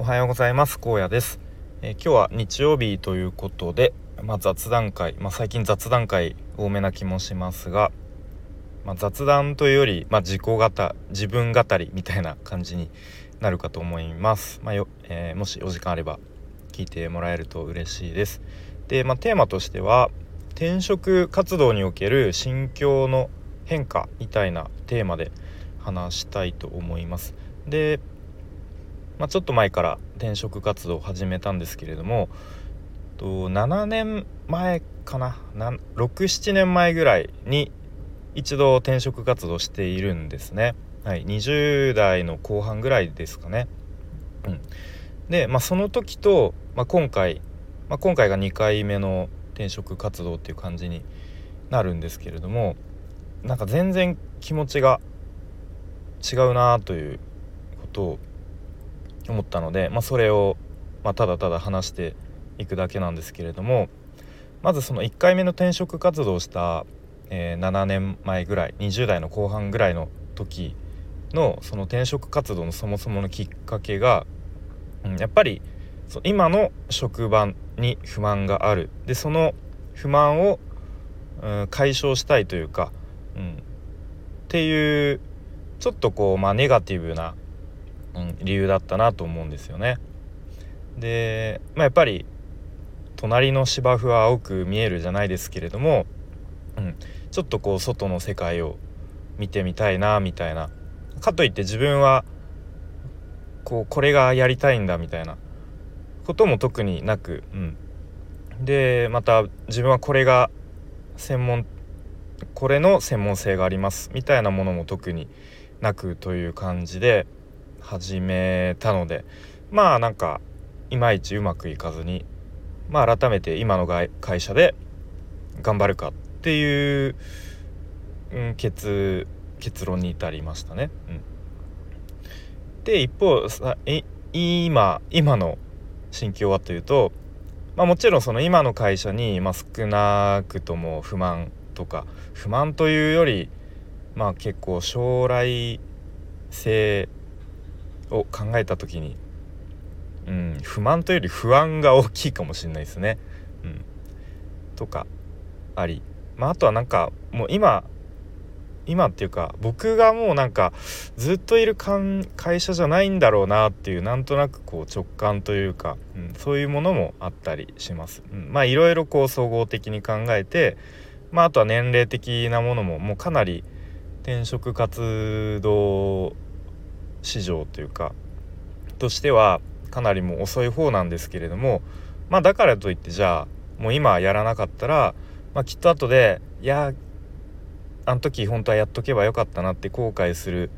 おはようございます。高野です、えー、今日は日曜日ということで、まあ、雑談会、まあ、最近雑談会多めな気もしますが、まあ、雑談というより、ま自己語自分語りみたいな感じになるかと思います、まよえー、もしお時間あれば聞いてもらえると嬉しいです。で、まテーマとしては転職活動における心境の変化みたいなテーマで話したいと思います。でまあ、ちょっと前から転職活動を始めたんですけれどもと7年前かな67年前ぐらいに一度転職活動しているんですね。はい、20代の後半ぐらいですかね。うん、で、まあ、その時と、まあ、今回、まあ、今回が2回目の転職活動っていう感じになるんですけれどもなんか全然気持ちが違うなということを思ったので、まあ、それを、まあ、ただただ話していくだけなんですけれどもまずその1回目の転職活動をした、えー、7年前ぐらい20代の後半ぐらいの時のその転職活動のそもそものきっかけが、うん、やっぱり今の職場に不満がある。でその不満を、うん、解消したいというか、うん、っていうちょっとこう、まあ、ネガティブなうん、理由だったなと思うんですよね。で、まあ、やっぱり隣の芝生は青く見えるじゃないですけれども、うん、ちょっとこう外の世界を見てみたいなみたいな。かといって自分はこうこれがやりたいんだみたいな。ことも特になく、うん、でまた自分はこれが専門これの専門性がありますみたいなものも特になくという感じで始めたのでまあなんかいまいちうまくいかずにまあ改めて今の会社で頑張るかっていう、うん、結結論に至りましたね。うん、で一方さ今今の心境はというと、まあ、もちろんその今の会社に、まあ、少なくとも不満とか不満というよりまあ結構将来性を考えた時に、うん、不満というより不安が大きいかもしれないですね。うん、とかあり、まあ、あとはなんかもう今今っていうか僕がもうなんかずっといる会社じゃないんだろうなっていうなんとなくこう直感というか、うん、そういうものもあったりします。うん、まあいろいろこう総合的に考えて、まあ、あとは年齢的なものももうかなり転職活動市場というかとしてはかなりもう遅い方なんですけれどもまあだからといってじゃあもう今やらなかったら、まあ、きっと後でいやあの時本当はやっとけばよかったなって後悔する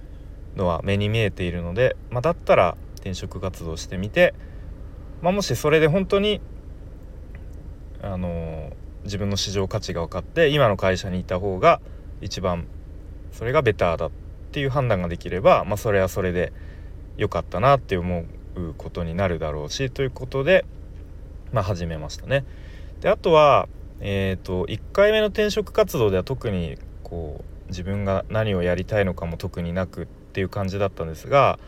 のは目に見えているので、まあ、だったら転職活動してみて、まあ、もしそれで本当にあの自分の市場価値が分かって今の会社にいた方が一番それがベターだっっていう判断ができれば、まあ、それはそれで良かったなって思うことになるだろうしということで、まあ、始めましたね。であとは、えーと、1回目の転職活動では特にこう自分が何をやりたいのかも特になくっていう感じだったんですが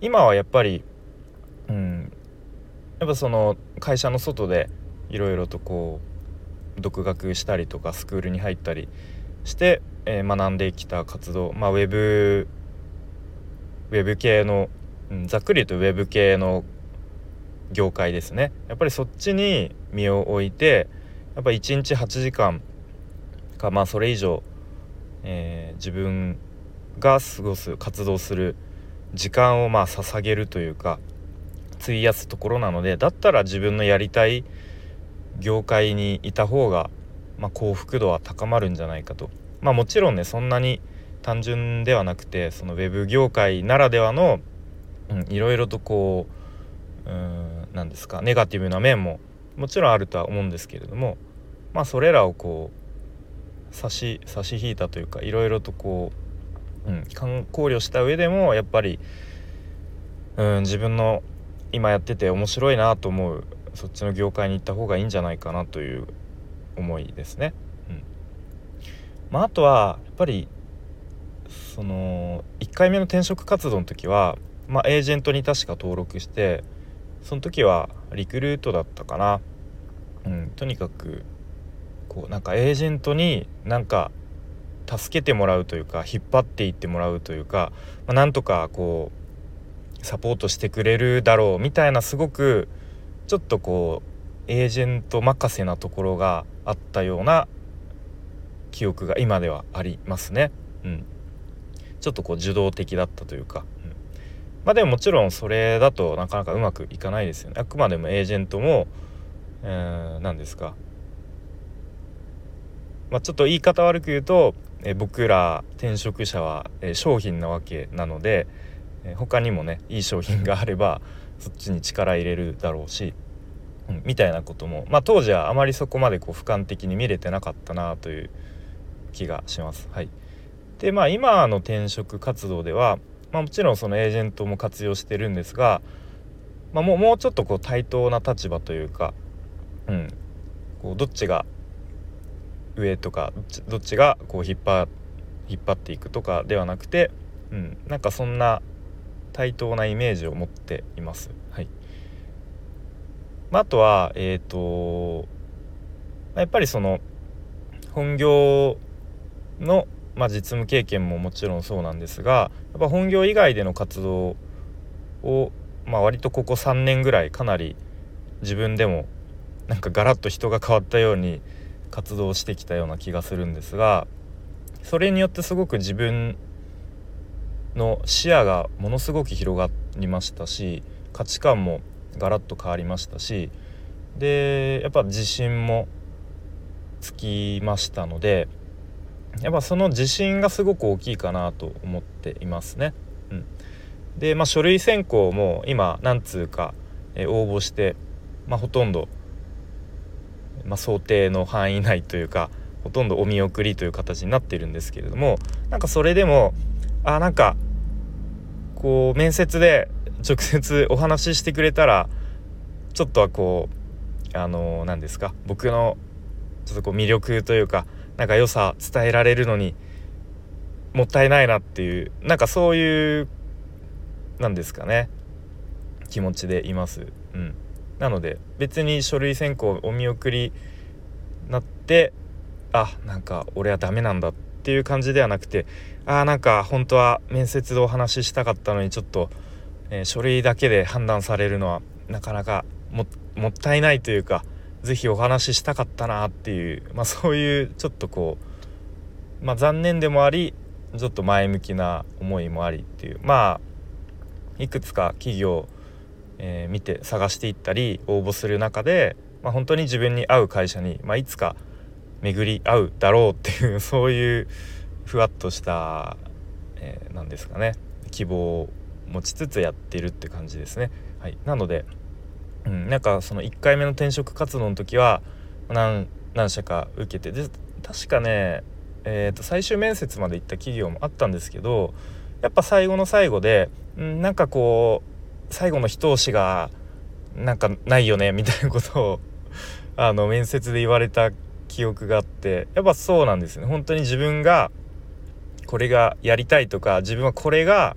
今はやっぱり、うん、やっぱその会社の外でいろいろとこう独学したりとかスクールに入ったりして、えー、学んできた活動、まあ、ウェブウェブ系の、うん、ざっくり言うとウェブ系の業界ですね。やっぱりそっちに身を置いてやっぱ1日8時間かまあそれ以上、えー、自分が過ごす活動する時間をまあ捧げるというか費やすところなのでだったら自分のやりたい業界にいた方がまあ、幸福度は高まるんじゃないかと。まあ、もちろんねそんなに単純ではなくてそのウェブ業界ならではの、うん、いろいろとこう何ですかネガティブな面ももちろんあるとは思うんですけれどもまあそれらをこう差し差し引いたというかいろいろとこう、うん、考慮した上でもやっぱり、うん、自分の今やってて面白いなと思うそっちの業界に行った方がいいんじゃないかなという思いですね。うんまあ、あとはやっぱりその1回目の転職活動の時は、まあ、エージェントに確か登録してその時はリクルートだったかな、うん、とにかくこうなんかエージェントになんか助けてもらうというか引っ張っていってもらうというか、まあ、なんとかこうサポートしてくれるだろうみたいなすごくちょっとこうエージェント任せなところがあったような記憶が今ではありますね。うん、ちょっとこう受動的だったというか、うん、まあでももちろんそれだとなかなかうまくいかないですよね。あくまでもエージェントも、えー、何ですかまあ、ちょっと言い方悪く言うと、え僕ら転職者は、え商品なわけなので、え他にもねいい商品があればそっちに力入れるだろうし、みたいなことも、まあ、当時はあまりそこまでこう俯瞰的に見れてなかったなという気がします。はい、でまあ今の転職活動では、まあ、もちろんそのエージェントも活用してるんですが、まあ、もうもうちょっとこう対等な立場というか、うん、こうどっちが上とかどっちがこう引っ張引っ張っていくとかではなくて、うん、なんかそんな対等なイメージを持っています。はいまあ、あとはえっ、ー、とやっぱりその本業の、まあ、実務経験ももちろんそうなんですがやっぱ本業以外での活動を、まあ、割とここ3年ぐらいかなり自分でもなんかガラッと人が変わったように活動してきたような気がするんですがそれによってすごく自分の視野がものすごく広がりましたし価値観もガラッと変わりましたしでやっぱ自信もつきましたのでやっぱその自信がすごく大きいかなと思っていますね。うん、で、まあ、書類選考も今何通か、応募して、まあ、ほとんどまあ、想定の範囲内というかほとんどお見送りという形になってるんですけれどもなんかそれでもあなんかこう面接で直接お話ししてくれたらちょっとはこうあの何ですか？僕のちょっとこう魅力というかなんか良さ伝えられるのにもったいないなっていうなんかそういうなんですかね？気持ちでいます。うん。なので別に書類選考お見送りなってあなんか俺はダメなんだっていう感じではなくてあなんか本当は面接でお話ししたかったのにちょっと、えー、書類だけで判断されるのはなかなかもったいないというか是非お話ししたかったなっていう、まあ、そういうちょっとこう、まあ、残念でもありちょっと前向きな思いもありっていうまあいくつか企業えー、見て探していったり応募する中で、まあ、本当に自分に合う会社に、まあ、いつか巡り合うだろうっていうそういうふわっとした、えー、なんですかね希望を持ちつつやってるって感じですね。はい、なので、うん、なんかその1回目の転職活動の時は何何社か受けてで確かね、えー、と最終面接まで行った企業もあったんですけどやっぱ最後の最後で、うん、なんかこう最後の一押しがなんかないよねみたいなことを あの面接で言われた記憶があってやっぱそうなんですね本当に自分がこれがやりたいとか自分はこれが、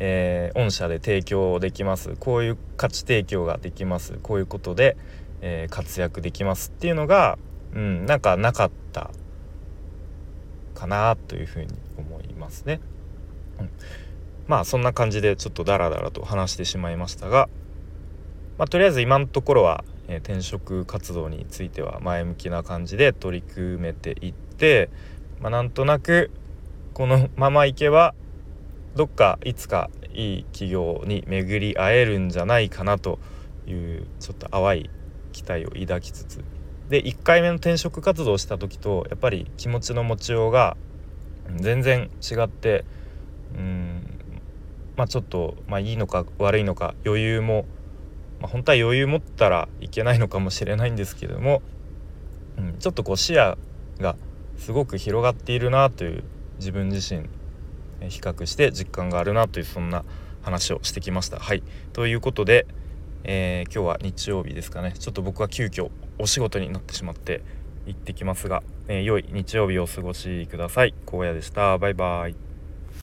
えー、御社で提供できます。こういう価値提供ができます。こういうことで、えー、活躍できますっていうのが、うん、なんかなかったかなというふうに思いますね。うん。まあそんな感じでちょっとダラダラと話してしまいましたが、まあ、とりあえず今のところは、えー、転職活動については前向きな感じで取り組めていって、まあ、なんとなくこのままいけばどっかいつかいい企業に巡り会えるんじゃないかなというちょっと淡い期待を抱きつつ。で1回目の転職活動をした時とやっぱり気持ちの持ちようが全然違ってうんまあ、ちょっと、まあ、いいのか悪いのか余裕も、まあ、本当は余裕持ったらいけないのかもしれないんですけども、うん、ちょっとこう視野がすごく広がっているなという自分自身比較して実感があるなというそんな話をしてきました。はいということで、えー、今日は日曜日ですかねちょっと僕は急遽お仕事になってしまって行ってきますが、えー、良い日曜日をお過ごしください。荒野でした。バイバイ。